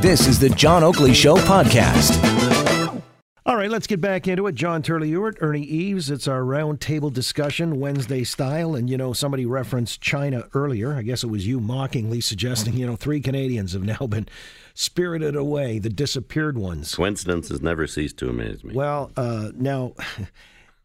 This is the John Oakley Show podcast. All right, let's get back into it. John Turley Ewart, Ernie Eves. It's our roundtable discussion, Wednesday style. And, you know, somebody referenced China earlier. I guess it was you mockingly suggesting, you know, three Canadians have now been spirited away, the disappeared ones. Coincidences never cease to amaze me. Well, uh, now.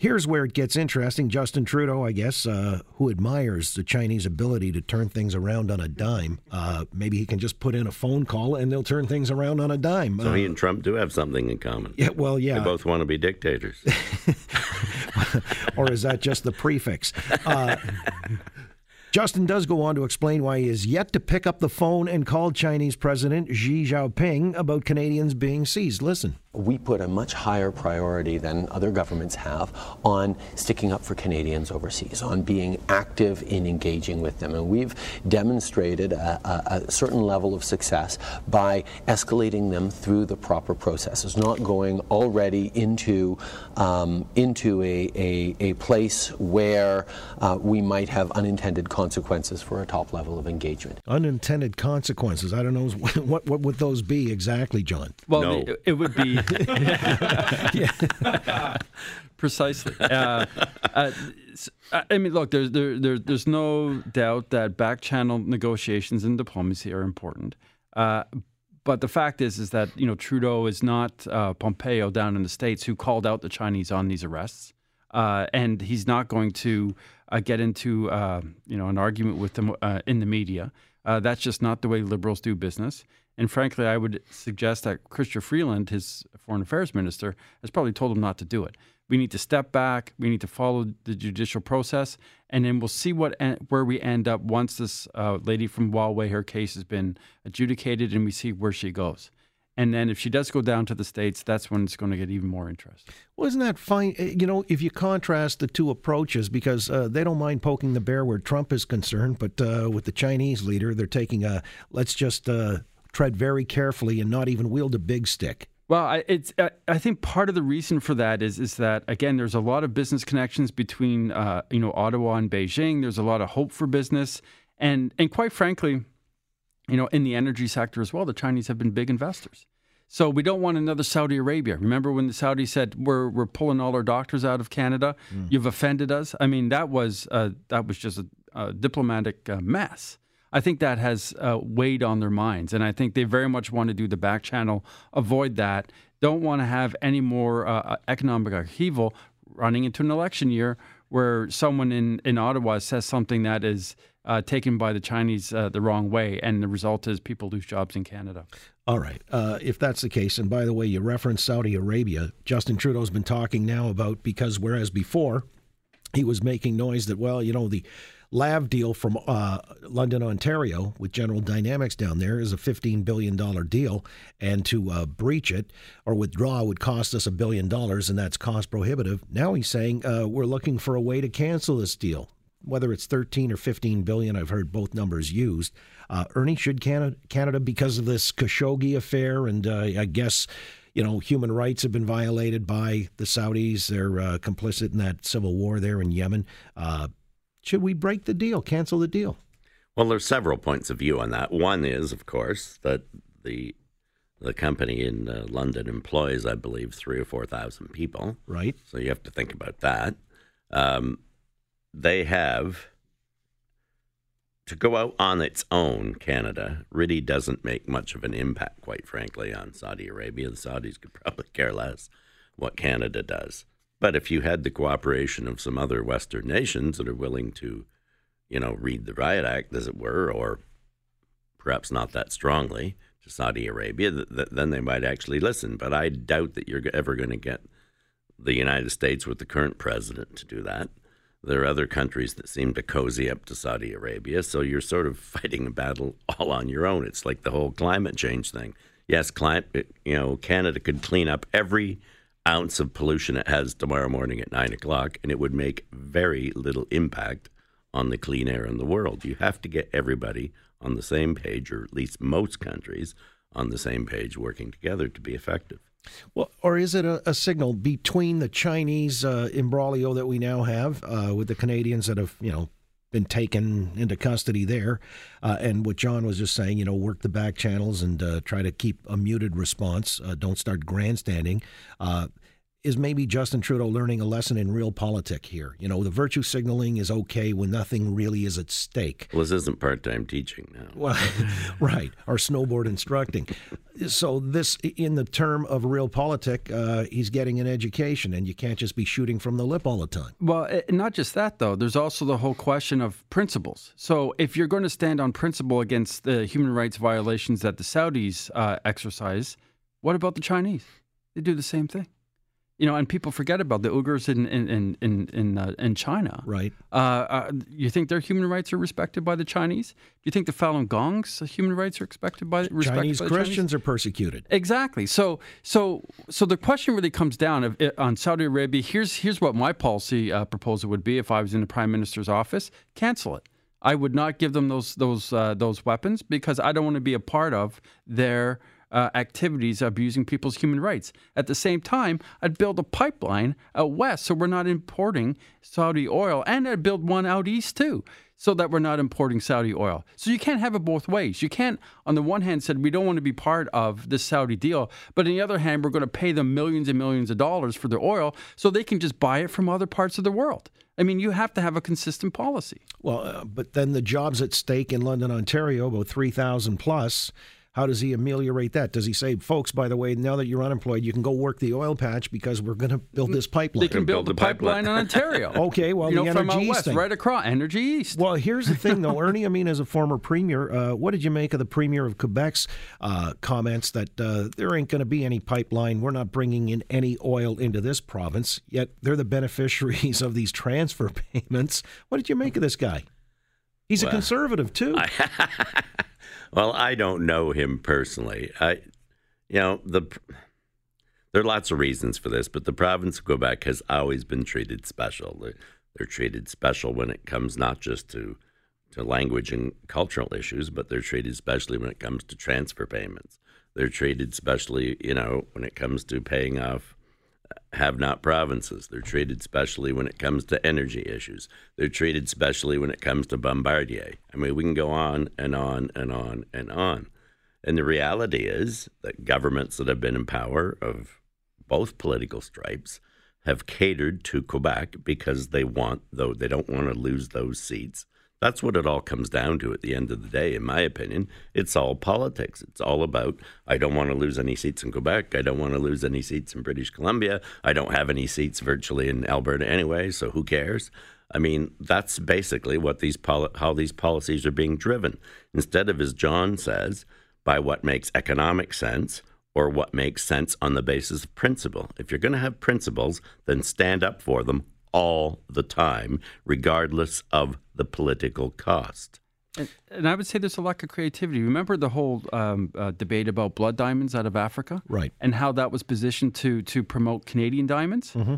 Here's where it gets interesting. Justin Trudeau, I guess, uh, who admires the Chinese ability to turn things around on a dime, uh, maybe he can just put in a phone call and they'll turn things around on a dime. So uh, he and Trump do have something in common. Yeah, well, yeah. They both want to be dictators. or is that just the prefix? Uh, Justin does go on to explain why he is yet to pick up the phone and call Chinese President Xi Jinping about Canadians being seized. Listen we put a much higher priority than other governments have on sticking up for Canadians overseas, on being active in engaging with them. And we've demonstrated a, a, a certain level of success by escalating them through the proper processes, not going already into, um, into a, a, a, place where uh, we might have unintended consequences for a top level of engagement. Unintended consequences. I don't know what, what would those be exactly, John? Well, No. it, it would be precisely. Uh, uh, I mean, look, there's there, there, there's no doubt that back channel negotiations and diplomacy are important. Uh, but the fact is, is that you know Trudeau is not uh, Pompeo down in the states who called out the Chinese on these arrests, uh, and he's not going to uh, get into you know an argument with them in the media. Uh, that's just not the way liberals do business. And frankly, I would suggest that Chrystia Freeland, his foreign affairs minister, has probably told him not to do it. We need to step back. We need to follow the judicial process, and then we'll see what where we end up once this uh, lady from Huawei, her case has been adjudicated, and we see where she goes. And then if she does go down to the states, that's when it's going to get even more interesting. Well, isn't that fine? Uh, You know, if you contrast the two approaches, because uh, they don't mind poking the bear where Trump is concerned, but uh, with the Chinese leader, they're taking a let's just uh, tread very carefully and not even wield a big stick. Well, I, it's I, think part of the reason for that is is that again, there's a lot of business connections between uh, you know Ottawa and Beijing. There's a lot of hope for business, and and quite frankly, you know, in the energy sector as well, the Chinese have been big investors. So we don't want another Saudi Arabia. Remember when the Saudis said we're we're pulling all our doctors out of Canada? You've offended us. I mean, that was uh, that was just a, a diplomatic uh, mess. I think that has uh, weighed on their minds, and I think they very much want to do the back channel, avoid that. Don't want to have any more uh, economic upheaval running into an election year where someone in, in Ottawa says something that is uh, taken by the Chinese uh, the wrong way, and the result is people lose jobs in Canada. All right. Uh, if that's the case, and by the way, you referenced Saudi Arabia, Justin Trudeau's been talking now about because whereas before he was making noise that, well, you know, the LAV deal from uh, London, Ontario, with General Dynamics down there, is a $15 billion deal. And to uh, breach it or withdraw would cost us a billion dollars, and that's cost prohibitive. Now he's saying uh, we're looking for a way to cancel this deal. Whether it's 13 or 15 billion, I've heard both numbers used. Uh, Ernie, should Canada, Canada, because of this Khashoggi affair, and uh, I guess you know, human rights have been violated by the Saudis. They're uh, complicit in that civil war there in Yemen. Uh, should we break the deal, cancel the deal? Well, there's several points of view on that. One is, of course, that the the company in uh, London employs, I believe, three or four thousand people. Right. So you have to think about that. Um, they have to go out on its own. Canada really doesn't make much of an impact, quite frankly, on Saudi Arabia. The Saudis could probably care less what Canada does. But if you had the cooperation of some other Western nations that are willing to, you know, read the riot act, as it were, or perhaps not that strongly to Saudi Arabia, th- th- then they might actually listen. But I doubt that you're ever going to get the United States with the current president to do that. There are other countries that seem to cozy up to Saudi Arabia, so you're sort of fighting a battle all on your own. It's like the whole climate change thing. Yes, climate, you know, Canada could clean up every ounce of pollution it has tomorrow morning at nine o'clock, and it would make very little impact on the clean air in the world. You have to get everybody on the same page, or at least most countries on the same page, working together to be effective. Well, or is it a, a signal between the Chinese uh, imbroglio that we now have uh, with the Canadians that have, you know, been taken into custody there. Uh, and what John was just saying, you know, work the back channels and uh, try to keep a muted response. Uh, don't start grandstanding. Is maybe Justin Trudeau learning a lesson in realpolitik here? You know, the virtue signaling is okay when nothing really is at stake. Well, this isn't part time teaching now. Well, right, or snowboard instructing. So this, in the term of realpolitik, uh, he's getting an education, and you can't just be shooting from the lip all the time. Well, eh, not just that though. There's also the whole question of principles. So if you're going to stand on principle against the human rights violations that the Saudis uh, exercise, what about the Chinese? They do the same thing you know, and people forget about the Uyghurs in in in in, uh, in China. Right. Uh, uh, you think their human rights are respected by the Chinese? Do you think the Falun Gong's human rights are expected by respected Chinese by the Christians Chinese? are persecuted? Exactly. So so so the question really comes down of, on Saudi Arabia. Here's here's what my policy uh, proposal would be if I was in the prime minister's office: cancel it. I would not give them those those uh, those weapons because I don't want to be a part of their uh, activities abusing people's human rights. At the same time, I'd build a pipeline out west so we're not importing Saudi oil, and I'd build one out east too so that we're not importing Saudi oil. So you can't have it both ways. You can't, on the one hand, said we don't want to be part of this Saudi deal, but on the other hand, we're going to pay them millions and millions of dollars for their oil so they can just buy it from other parts of the world. I mean, you have to have a consistent policy. Well, uh, but then the jobs at stake in London, Ontario, about 3,000 plus. How does he ameliorate that? Does he say, folks, by the way, now that you're unemployed, you can go work the oil patch because we're going to build this pipeline? They can build, build the pipeline. pipeline in Ontario. okay, well, you the know, from energy out east west, right across Energy East. Well, here's the thing, though, Ernie. I mean, as a former premier, uh, what did you make of the premier of Quebec's uh, comments that uh, there ain't going to be any pipeline? We're not bringing in any oil into this province. Yet they're the beneficiaries of these transfer payments. What did you make of this guy? He's Well, a conservative too. Well, I don't know him personally. I, you know, the there are lots of reasons for this, but the province of Quebec has always been treated special. They're, they're treated special when it comes not just to to language and cultural issues, but they're treated specially when it comes to transfer payments. They're treated specially, you know, when it comes to paying off have not provinces. They're treated specially when it comes to energy issues. They're treated specially when it comes to Bombardier. I mean, we can go on and on and on and on. And the reality is that governments that have been in power of both political stripes have catered to Quebec because they want though they don't want to lose those seats. That's what it all comes down to at the end of the day, in my opinion. It's all politics. It's all about I don't want to lose any seats in Quebec. I don't want to lose any seats in British Columbia. I don't have any seats virtually in Alberta anyway, so who cares? I mean, that's basically what these poli- how these policies are being driven. Instead of, as John says, by what makes economic sense or what makes sense on the basis of principle. If you're going to have principles, then stand up for them all the time, regardless of the political cost. And, and I would say there's a lack of creativity. Remember the whole um, uh, debate about blood diamonds out of Africa, Right. And how that was positioned to to promote Canadian diamonds. Mm-hmm.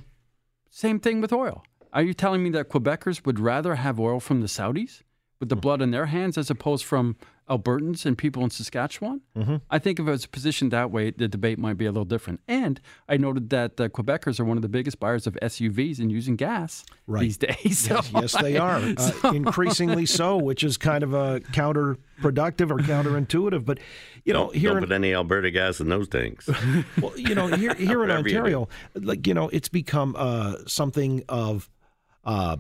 Same thing with oil. Are you telling me that Quebecers would rather have oil from the Saudis with the blood in their hands as opposed from Albertans and people in Saskatchewan? Mm-hmm. I think if it was positioned that way, the debate might be a little different. And I noted that uh, Quebecers are one of the biggest buyers of SUVs and using gas Right. these days. So- Yes, yes, they are. Uh, increasingly so, which is kind of a counterproductive or counterintuitive. But you know, here don't in, put any Alberta gas in those tanks. well, you know, here here in Whatever you. Ontario, like you know, it's become uh, something of uh,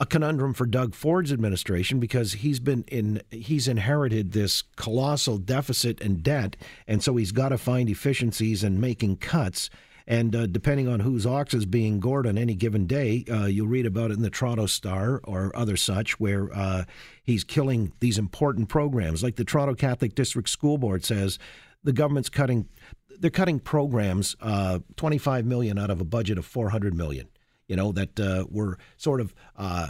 a conundrum for Doug Ford's administration because he's been in he's inherited this colossal deficit and debt, and so he's got to find efficiencies and making cuts. And uh, depending on whose ox is being gored on any given day, uh, you'll read about it in the Toronto Star or other such, where uh, he's killing these important programs. Like the Toronto Catholic District School Board says, the government's cutting they're cutting programs uh, 25 million out of a budget of 400 million you know that uh, were sort of uh,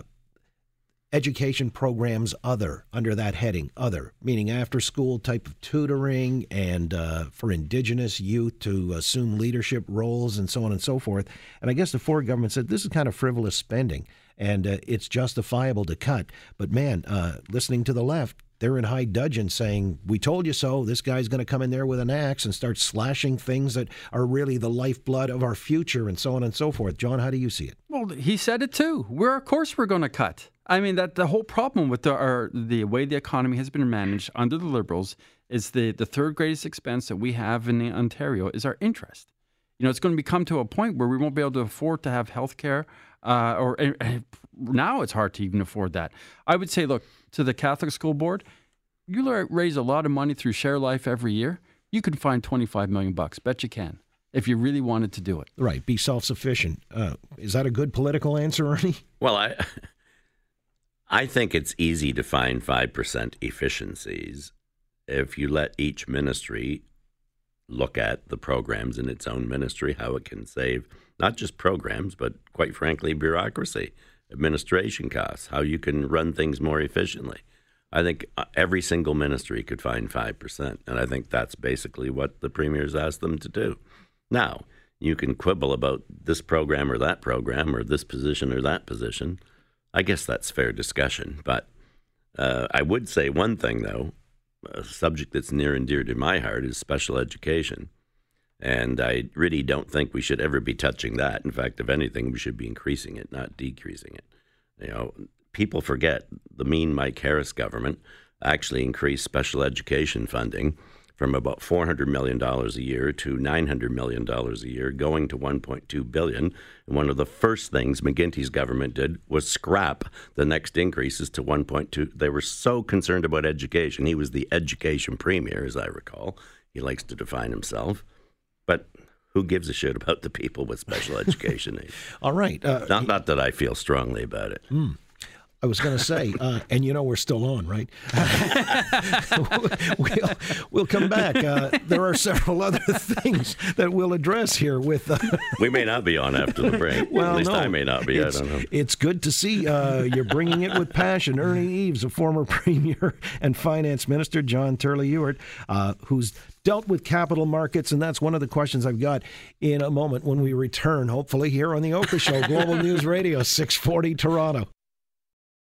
education programs other under that heading other meaning after school type of tutoring and uh, for indigenous youth to assume leadership roles and so on and so forth. And i guess the ford government said this is kind of frivolous spending and uh, it's justifiable to cut. But man uh, listening to the left they're in high dudgeon saying, We told you so. This guy's going to come in there with an axe and start slashing things that are really the lifeblood of our future and so on and so forth. John, how do you see it? Well, he said it too. We're of course we're going to cut. I mean that the whole problem with the our, the way the economy has been managed under the Liberals is the the third greatest expense that we have in Ontario is our interest. You know, it's going to become to a point where we won't be able to afford to have health care, uh, or uh, now it's hard to even afford that. I would say, look to the Catholic School Board. You raise a lot of money through ShareLife every year. You can find twenty five million bucks. Bet you can if you really wanted to do it. Right. Be self sufficient. Uh, is that a good political answer, Ernie? Well, I. I think it's easy to find 5% efficiencies if you let each ministry look at the programs in its own ministry, how it can save not just programs, but quite frankly, bureaucracy, administration costs, how you can run things more efficiently. I think uh, every single ministry could find 5%. And I think that's basically what the premier's asked them to do. Now, you can quibble about this program or that program or this position or that position. I guess that's fair discussion. But uh, I would say one thing, though a subject that's near and dear to my heart is special education. And I really don't think we should ever be touching that. In fact, if anything, we should be increasing it, not decreasing it. You know, people forget the mean Mike Harris government actually increased special education funding from about $400 million a year to $900 million a year, going to 1.2 billion. And one of the first things McGuinty's government did was scrap the next increases to 1.2. They were so concerned about education. He was the education premier, as I recall. He likes to define himself. But who gives a shit about the people with special education needs? All right. Uh, not, not that I feel strongly about it. Mm. I was going to say, uh, and you know we're still on, right? we'll, we'll come back. Uh, there are several other things that we'll address here. With uh, we may not be on after the break. Well, At least no, I may not be. I don't know. It's good to see uh, you're bringing it with passion. Ernie Eves, a former premier and finance minister, John Turley Ewart, uh, who's dealt with capital markets, and that's one of the questions I've got in a moment when we return, hopefully here on the Oakley Show, Global News Radio, 640 Toronto.